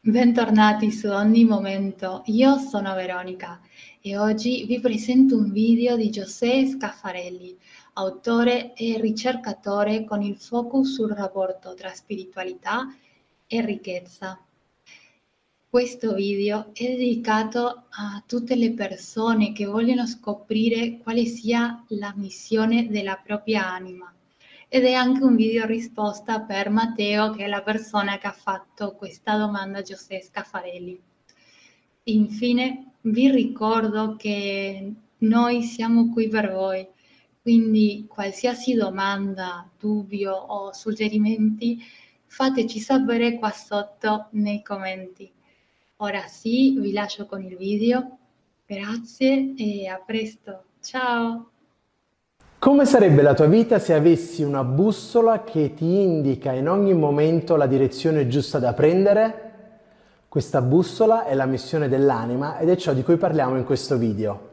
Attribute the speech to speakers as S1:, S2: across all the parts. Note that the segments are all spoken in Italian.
S1: Bentornati su Ogni Momento, io sono Veronica e oggi vi presento un video di José Scaffarelli, autore e ricercatore con il focus sul rapporto tra spiritualità e ricchezza. Questo video è dedicato a tutte le persone che vogliono scoprire quale sia la missione della propria anima ed è anche un video risposta per Matteo, che è la persona che ha fatto questa domanda a Giuseppe Scaffarelli. Infine, vi ricordo che noi siamo qui per voi, quindi qualsiasi domanda, dubbio o suggerimenti, fateci sapere qua sotto nei commenti. Ora sì, vi lascio con il video. Grazie e a presto. Ciao!
S2: Come sarebbe la tua vita se avessi una bussola che ti indica in ogni momento la direzione giusta da prendere? Questa bussola è la missione dell'anima ed è ciò di cui parliamo in questo video.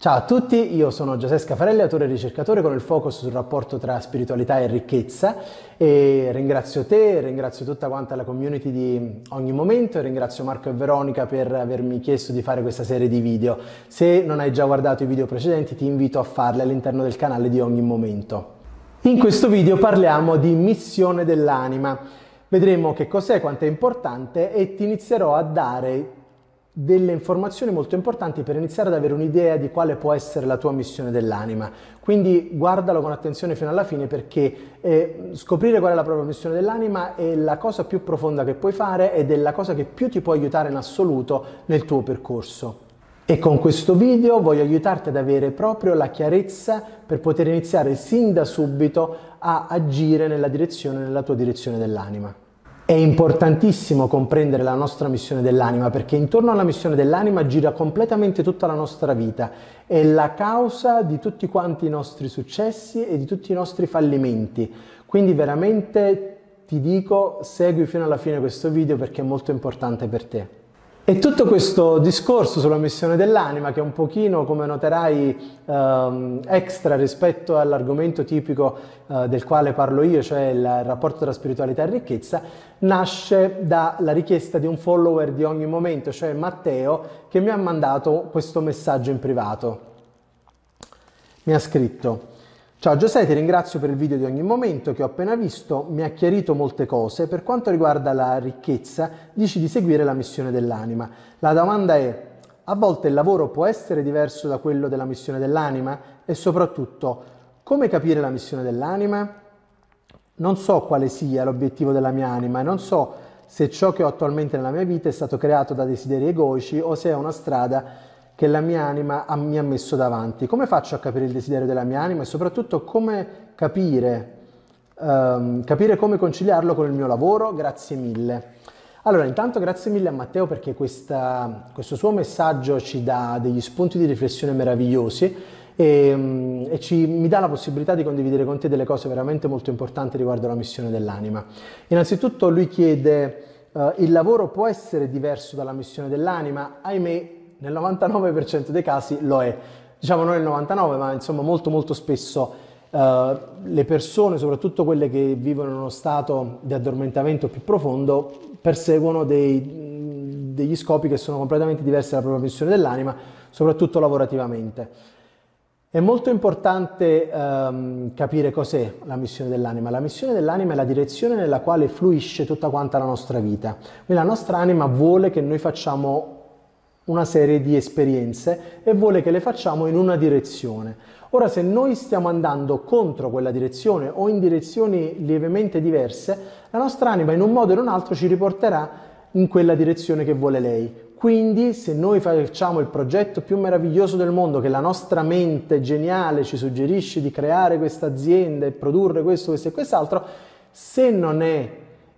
S2: Ciao a tutti, io sono Giuseppe Scafarelli, autore e ricercatore con il focus sul rapporto tra spiritualità e ricchezza e ringrazio te, ringrazio tutta quanta la community di ogni momento e ringrazio Marco e Veronica per avermi chiesto di fare questa serie di video. Se non hai già guardato i video precedenti ti invito a farli all'interno del canale di ogni momento. In questo video parliamo di missione dell'anima. Vedremo che cos'è, quanto è importante e ti inizierò a dare delle informazioni molto importanti per iniziare ad avere un'idea di quale può essere la tua missione dell'anima. Quindi guardalo con attenzione fino alla fine perché eh, scoprire qual è la propria missione dell'anima è la cosa più profonda che puoi fare ed è la cosa che più ti può aiutare in assoluto nel tuo percorso. E con questo video voglio aiutarti ad avere proprio la chiarezza per poter iniziare sin da subito a agire nella direzione, nella tua direzione dell'anima. È importantissimo comprendere la nostra missione dell'anima perché intorno alla missione dell'anima gira completamente tutta la nostra vita, è la causa di tutti quanti i nostri successi e di tutti i nostri fallimenti. Quindi veramente ti dico segui fino alla fine questo video perché è molto importante per te. E tutto questo discorso sulla missione dell'anima, che è un pochino, come noterai, ehm, extra rispetto all'argomento tipico eh, del quale parlo io, cioè il rapporto tra spiritualità e ricchezza, nasce dalla richiesta di un follower di ogni momento, cioè Matteo, che mi ha mandato questo messaggio in privato. Mi ha scritto Ciao Giuseppe, ti ringrazio per il video di ogni momento che ho appena visto, mi ha chiarito molte cose. Per quanto riguarda la ricchezza, dici di seguire la missione dell'anima. La domanda è, a volte il lavoro può essere diverso da quello della missione dell'anima? E soprattutto, come capire la missione dell'anima? Non so quale sia l'obiettivo della mia anima e non so se ciò che ho attualmente nella mia vita è stato creato da desideri egoici o se è una strada che la mia anima ha, mi ha messo davanti. Come faccio a capire il desiderio della mia anima e soprattutto come capire, um, capire come conciliarlo con il mio lavoro? Grazie mille. Allora, intanto grazie mille a Matteo perché questa, questo suo messaggio ci dà degli spunti di riflessione meravigliosi e, um, e ci, mi dà la possibilità di condividere con te delle cose veramente molto importanti riguardo la missione dell'anima. Innanzitutto lui chiede, uh, il lavoro può essere diverso dalla missione dell'anima? Ahimè, nel 99% dei casi lo è. Diciamo non il 99, ma insomma molto molto spesso Uh, le persone, soprattutto quelle che vivono in uno stato di addormentamento più profondo, perseguono dei, degli scopi che sono completamente diversi dalla propria missione dell'anima, soprattutto lavorativamente. È molto importante um, capire cos'è la missione dell'anima. La missione dell'anima è la direzione nella quale fluisce tutta quanta la nostra vita. Quindi la nostra anima vuole che noi facciamo una serie di esperienze e vuole che le facciamo in una direzione. Ora, se noi stiamo andando contro quella direzione o in direzioni lievemente diverse, la nostra anima in un modo o in un altro ci riporterà in quella direzione che vuole lei. Quindi, se noi facciamo il progetto più meraviglioso del mondo, che la nostra mente geniale ci suggerisce di creare questa azienda e produrre questo, questo e quest'altro, se non è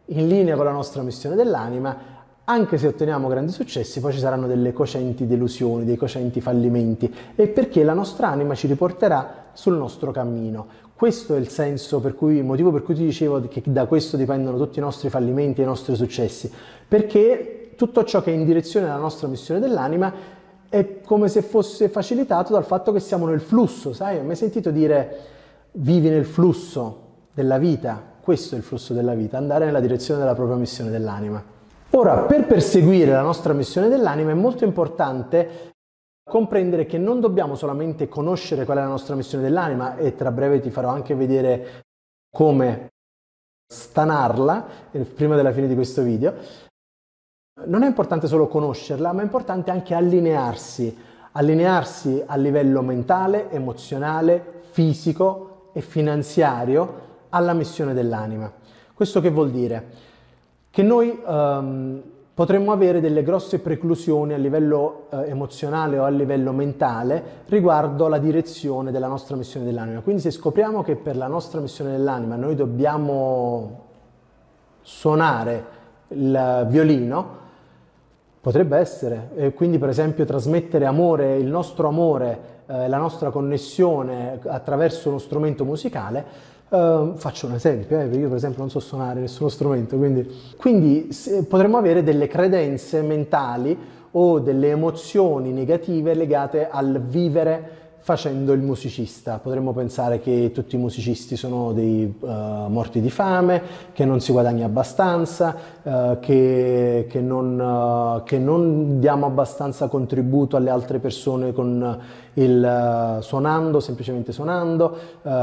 S2: in linea con la nostra missione dell'anima, anche se otteniamo grandi successi, poi ci saranno delle cocenti delusioni, dei cocenti fallimenti, e perché la nostra anima ci riporterà sul nostro cammino. Questo è il senso per cui, il motivo per cui ti dicevo che da questo dipendono tutti i nostri fallimenti e i nostri successi, perché tutto ciò che è in direzione della nostra missione dell'anima è come se fosse facilitato dal fatto che siamo nel flusso, sai? Ho mai sentito dire vivi nel flusso della vita? Questo è il flusso della vita, andare nella direzione della propria missione dell'anima. Ora, per perseguire la nostra missione dell'anima è molto importante comprendere che non dobbiamo solamente conoscere qual è la nostra missione dell'anima e tra breve ti farò anche vedere come stanarla eh, prima della fine di questo video. Non è importante solo conoscerla, ma è importante anche allinearsi, allinearsi a livello mentale, emozionale, fisico e finanziario alla missione dell'anima. Questo che vuol dire? Che noi um, potremmo avere delle grosse preclusioni a livello eh, emozionale o a livello mentale riguardo la direzione della nostra missione dell'anima. Quindi se scopriamo che per la nostra missione dell'anima noi dobbiamo suonare il violino, potrebbe essere, e quindi per esempio trasmettere amore, il nostro amore, eh, la nostra connessione attraverso uno strumento musicale, Uh, faccio un esempio, eh, io per esempio non so suonare nessuno strumento, quindi, quindi potremmo avere delle credenze mentali o delle emozioni negative legate al vivere facendo il musicista. Potremmo pensare che tutti i musicisti sono dei uh, morti di fame, che non si guadagna abbastanza, uh, che, che, non, uh, che, non, diamo abbastanza contributo alle altre persone il suonando, semplicemente suonando,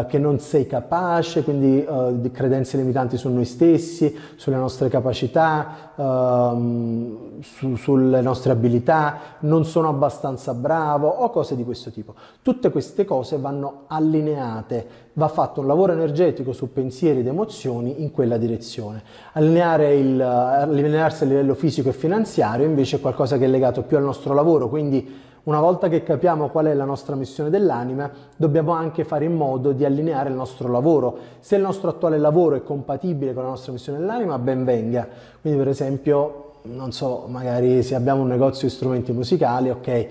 S2: che non sei capace, quindi credenze limitanti su noi stessi, sulle nostre capacità, ehm, su, sulle nostre abilità, non sono abbastanza bravo o cose di questo tipo. Tutte queste cose vanno allineate, va fatto un lavoro energetico su pensieri ed emozioni in quella direzione. Il, allinearsi a livello fisico e finanziario invece è qualcosa che è legato più al nostro lavoro, quindi una volta che capiamo qual è la nostra missione dell'anima, dobbiamo anche fare in modo di allineare il nostro lavoro. Se il nostro attuale lavoro è compatibile con la nostra missione dell'anima, ben venga. Quindi per esempio, non so, magari se abbiamo un negozio di strumenti musicali, ok,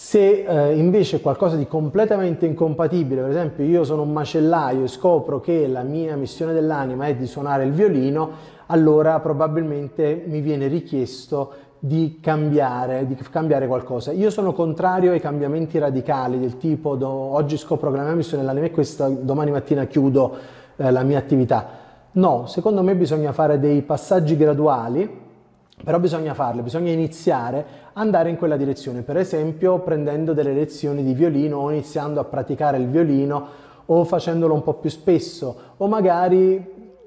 S2: se eh, invece è qualcosa di completamente incompatibile, per esempio io sono un macellaio e scopro che la mia missione dell'anima è di suonare il violino, allora probabilmente mi viene richiesto di cambiare, di cambiare qualcosa. Io sono contrario ai cambiamenti radicali del tipo do, oggi scopro che la mia missione dell'anima è questa, domani mattina chiudo eh, la mia attività. No, secondo me bisogna fare dei passaggi graduali però bisogna farle, bisogna iniziare a andare in quella direzione, per esempio prendendo delle lezioni di violino o iniziando a praticare il violino o facendolo un po' più spesso o magari,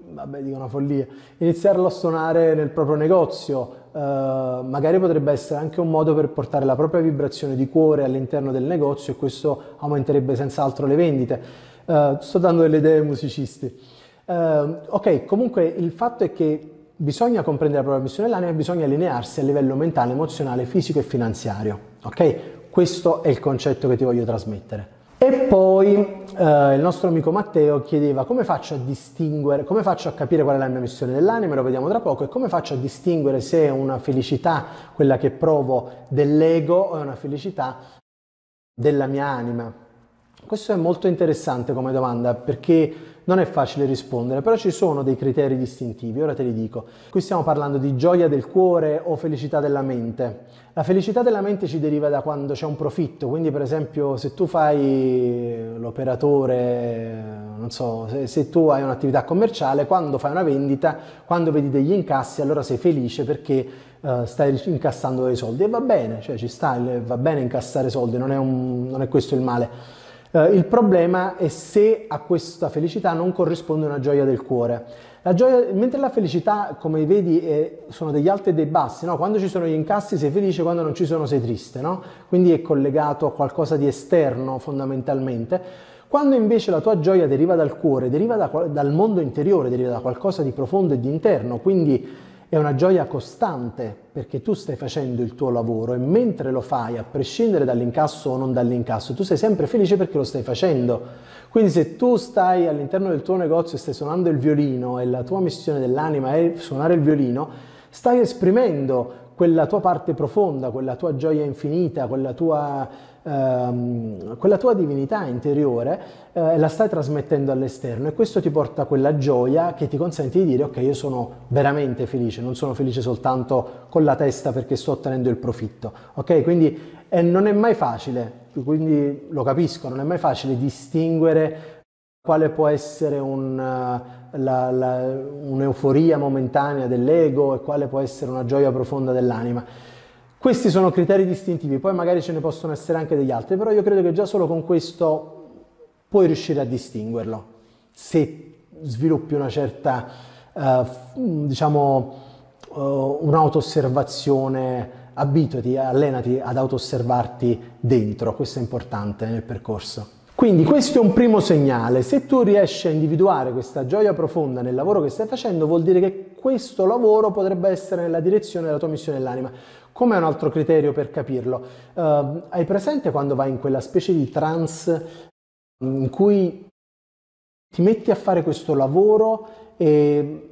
S2: vabbè dico una follia, iniziarlo a suonare nel proprio negozio, Uh, magari potrebbe essere anche un modo per portare la propria vibrazione di cuore all'interno del negozio e questo aumenterebbe senz'altro le vendite. Uh, sto dando delle idee ai musicisti. Uh, ok, comunque il fatto è che bisogna comprendere la propria missione dell'anima e bisogna allinearsi a livello mentale, emozionale, fisico e finanziario. Ok? Questo è il concetto che ti voglio trasmettere. E poi eh, il nostro amico Matteo chiedeva come faccio a distinguere, come faccio a capire qual è la mia missione dell'anima, lo vediamo tra poco, e come faccio a distinguere se è una felicità quella che provo dell'ego o è una felicità della mia anima. Questo è molto interessante come domanda perché non è facile rispondere, però ci sono dei criteri distintivi, ora te li dico. Qui stiamo parlando di gioia del cuore o felicità della mente. La felicità della mente ci deriva da quando c'è un profitto, quindi per esempio se tu fai l'operatore, non so, se, se tu hai un'attività commerciale, quando fai una vendita, quando vedi degli incassi, allora sei felice perché uh, stai incassando dei soldi e va bene, cioè ci sta, va bene incassare soldi, non è, un, non è questo il male. Uh, il problema è se a questa felicità non corrisponde una gioia del cuore. La gioia, mentre la felicità, come vedi, è, sono degli alti e dei bassi, no? quando ci sono gli incassi sei felice, quando non ci sono sei triste, no? quindi è collegato a qualcosa di esterno fondamentalmente. Quando invece la tua gioia deriva dal cuore, deriva da, dal mondo interiore, deriva da qualcosa di profondo e di interno, quindi è una gioia costante perché tu stai facendo il tuo lavoro e mentre lo fai, a prescindere dall'incasso o non dall'incasso, tu sei sempre felice perché lo stai facendo. Quindi se tu stai all'interno del tuo negozio e stai suonando il violino e la tua missione dell'anima è suonare il violino, stai esprimendo quella tua parte profonda, quella tua gioia infinita, quella tua ehm, quella tua divinità interiore eh, la stai trasmettendo all'esterno e questo ti porta quella gioia che ti consente di dire ok io sono veramente felice, non sono felice soltanto con la testa perché sto ottenendo il profitto, ok? Quindi eh, non è mai facile, quindi lo capisco, non è mai facile distinguere quale può essere un, un'euforia momentanea dell'ego e quale può essere una gioia profonda dell'anima. Questi sono criteri distintivi, poi magari ce ne possono essere anche degli altri, però io credo che già solo con questo puoi riuscire a distinguerlo, se sviluppi una certa, uh, diciamo, uh, un'auto-osservazione, abituati, allenati ad auto-osservarti dentro, questo è importante nel percorso. Quindi questo è un primo segnale, se tu riesci a individuare questa gioia profonda nel lavoro che stai facendo vuol dire che questo lavoro potrebbe essere nella direzione della tua missione dell'anima. Come un altro criterio per capirlo? Uh, hai presente quando vai in quella specie di trance in cui ti metti a fare questo lavoro e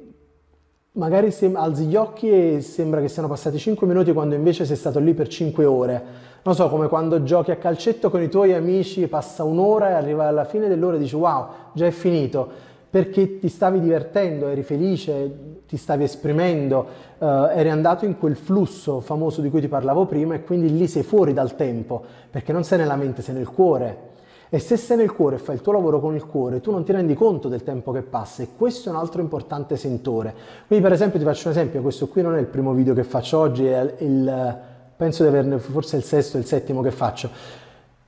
S2: magari alzi gli occhi e sembra che siano passati 5 minuti quando invece sei stato lì per 5 ore non so, come quando giochi a calcetto con i tuoi amici, passa un'ora e arriva alla fine dell'ora e dici wow, già è finito, perché ti stavi divertendo, eri felice, ti stavi esprimendo, eh, eri andato in quel flusso famoso di cui ti parlavo prima e quindi lì sei fuori dal tempo, perché non sei nella mente, sei nel cuore. E se sei nel cuore e fai il tuo lavoro con il cuore, tu non ti rendi conto del tempo che passa e questo è un altro importante sentore. Quindi per esempio ti faccio un esempio, questo qui non è il primo video che faccio oggi, è il penso di averne forse il sesto e il settimo che faccio.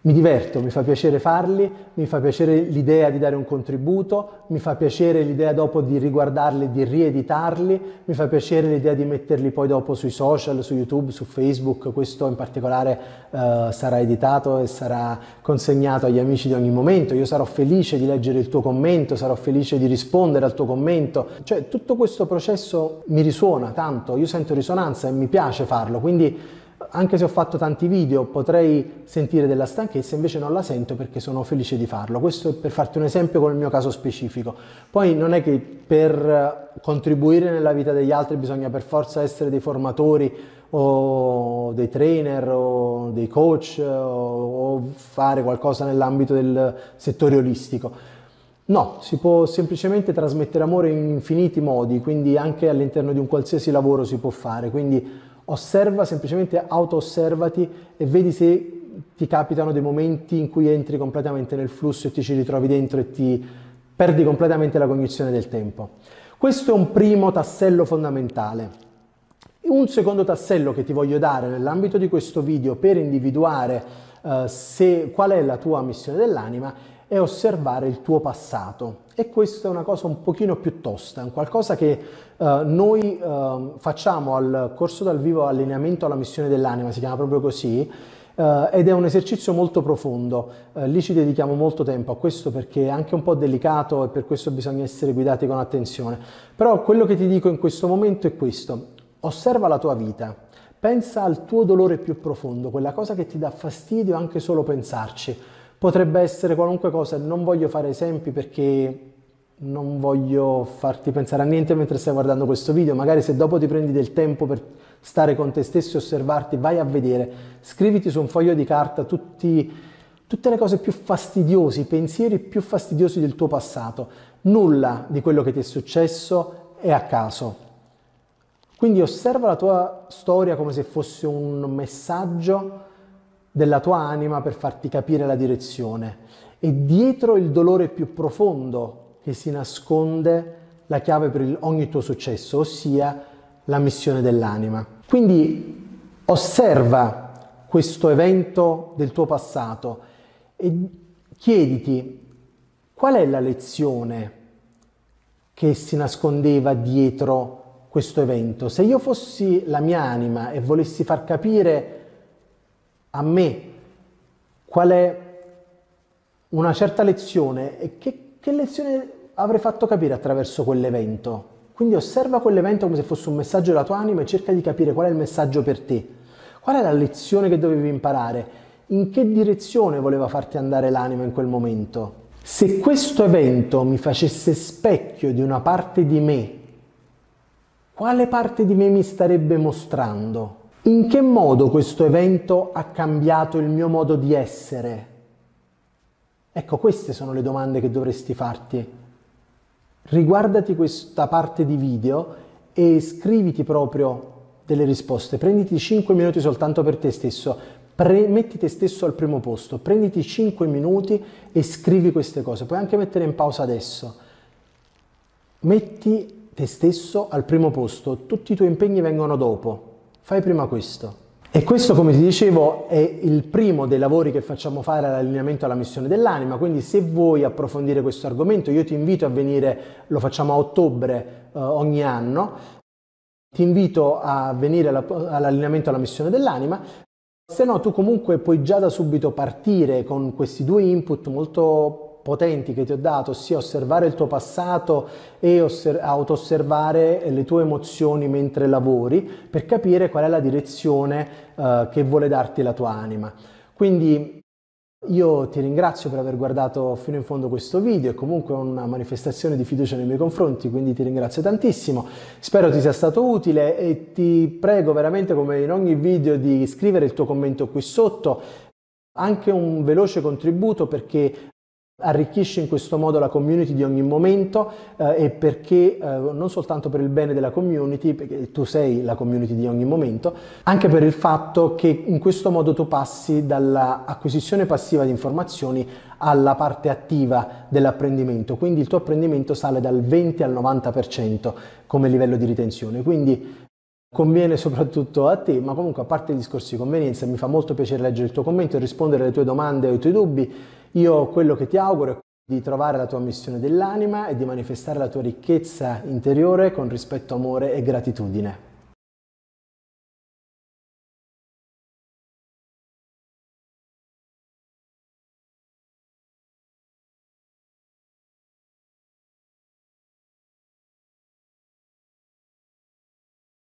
S2: Mi diverto, mi fa piacere farli, mi fa piacere l'idea di dare un contributo, mi fa piacere l'idea dopo di riguardarli, di rieditarli, mi fa piacere l'idea di metterli poi dopo sui social, su YouTube, su Facebook, questo in particolare uh, sarà editato e sarà consegnato agli amici di ogni momento, io sarò felice di leggere il tuo commento, sarò felice di rispondere al tuo commento, cioè tutto questo processo mi risuona tanto, io sento risonanza e mi piace farlo, quindi anche se ho fatto tanti video potrei sentire della stanchezza, invece non la sento perché sono felice di farlo. Questo è per farti un esempio con il mio caso specifico. Poi non è che per contribuire nella vita degli altri bisogna per forza essere dei formatori o dei trainer o dei coach o fare qualcosa nell'ambito del settore olistico. No, si può semplicemente trasmettere amore in infiniti modi, quindi anche all'interno di un qualsiasi lavoro si può fare. Quindi osserva, semplicemente auto-osservati e vedi se ti capitano dei momenti in cui entri completamente nel flusso e ti ci ritrovi dentro e ti perdi completamente la cognizione del tempo. Questo è un primo tassello fondamentale. Un secondo tassello che ti voglio dare nell'ambito di questo video per individuare uh, se, qual è la tua missione dell'anima è osservare il tuo passato. E questa è una cosa un pochino più tosta, un qualcosa che uh, noi uh, facciamo al corso dal vivo allineamento alla missione dell'anima, si chiama proprio così, uh, ed è un esercizio molto profondo, lì ci dedichiamo molto tempo a questo perché è anche un po' delicato e per questo bisogna essere guidati con attenzione, però quello che ti dico in questo momento è questo, osserva la tua vita, pensa al tuo dolore più profondo, quella cosa che ti dà fastidio anche solo pensarci, Potrebbe essere qualunque cosa, non voglio fare esempi perché non voglio farti pensare a niente mentre stai guardando questo video, magari se dopo ti prendi del tempo per stare con te stesso e osservarti, vai a vedere, scriviti su un foglio di carta tutti, tutte le cose più fastidiose, i pensieri più fastidiosi del tuo passato. Nulla di quello che ti è successo è a caso. Quindi osserva la tua storia come se fosse un messaggio della tua anima per farti capire la direzione e dietro il dolore più profondo che si nasconde la chiave per ogni tuo successo, ossia la missione dell'anima. Quindi osserva questo evento del tuo passato e chiediti qual è la lezione che si nascondeva dietro questo evento. Se io fossi la mia anima e volessi far capire a me qual è una certa lezione e che, che lezione avrei fatto capire attraverso quell'evento. Quindi osserva quell'evento come se fosse un messaggio della tua anima e cerca di capire qual è il messaggio per te. Qual è la lezione che dovevi imparare? In che direzione voleva farti andare l'anima in quel momento? Se questo evento mi facesse specchio di una parte di me, quale parte di me mi starebbe mostrando? In che modo questo evento ha cambiato il mio modo di essere? Ecco, queste sono le domande che dovresti farti. Riguardati questa parte di video e scriviti proprio delle risposte. Prenditi 5 minuti soltanto per te stesso, Pre- metti te stesso al primo posto, prenditi 5 minuti e scrivi queste cose. Puoi anche mettere in pausa adesso. Metti te stesso al primo posto, tutti i tuoi impegni vengono dopo, fai prima questo. E questo, come ti dicevo, è il primo dei lavori che facciamo fare all'allineamento alla missione dell'anima, quindi se vuoi approfondire questo argomento io ti invito a venire, lo facciamo a ottobre eh, ogni anno, ti invito a venire all'allineamento alla missione dell'anima, se no tu comunque puoi già da subito partire con questi due input molto potenti che ti ho dato, ossia osservare il tuo passato e osser- auto-osservare le tue emozioni mentre lavori per capire qual è la direzione uh, che vuole darti la tua anima. Quindi io ti ringrazio per aver guardato fino in fondo questo video, è comunque una manifestazione di fiducia nei miei confronti, quindi ti ringrazio tantissimo. Spero ti sia stato utile e ti prego veramente come in ogni video di scrivere il tuo commento qui sotto, anche un veloce contributo perché arricchisce in questo modo la community di ogni momento eh, e perché eh, non soltanto per il bene della community, perché tu sei la community di ogni momento, anche per il fatto che in questo modo tu passi dall'acquisizione passiva di informazioni alla parte attiva dell'apprendimento, quindi il tuo apprendimento sale dal 20 al 90% come livello di ritenzione. Quindi conviene soprattutto a te, ma comunque a parte i discorsi di convenienza mi fa molto piacere leggere il tuo commento e rispondere alle tue domande o ai tuoi dubbi. Io quello che ti auguro è di trovare la tua missione dell'anima e di manifestare la tua ricchezza interiore con rispetto, amore e gratitudine.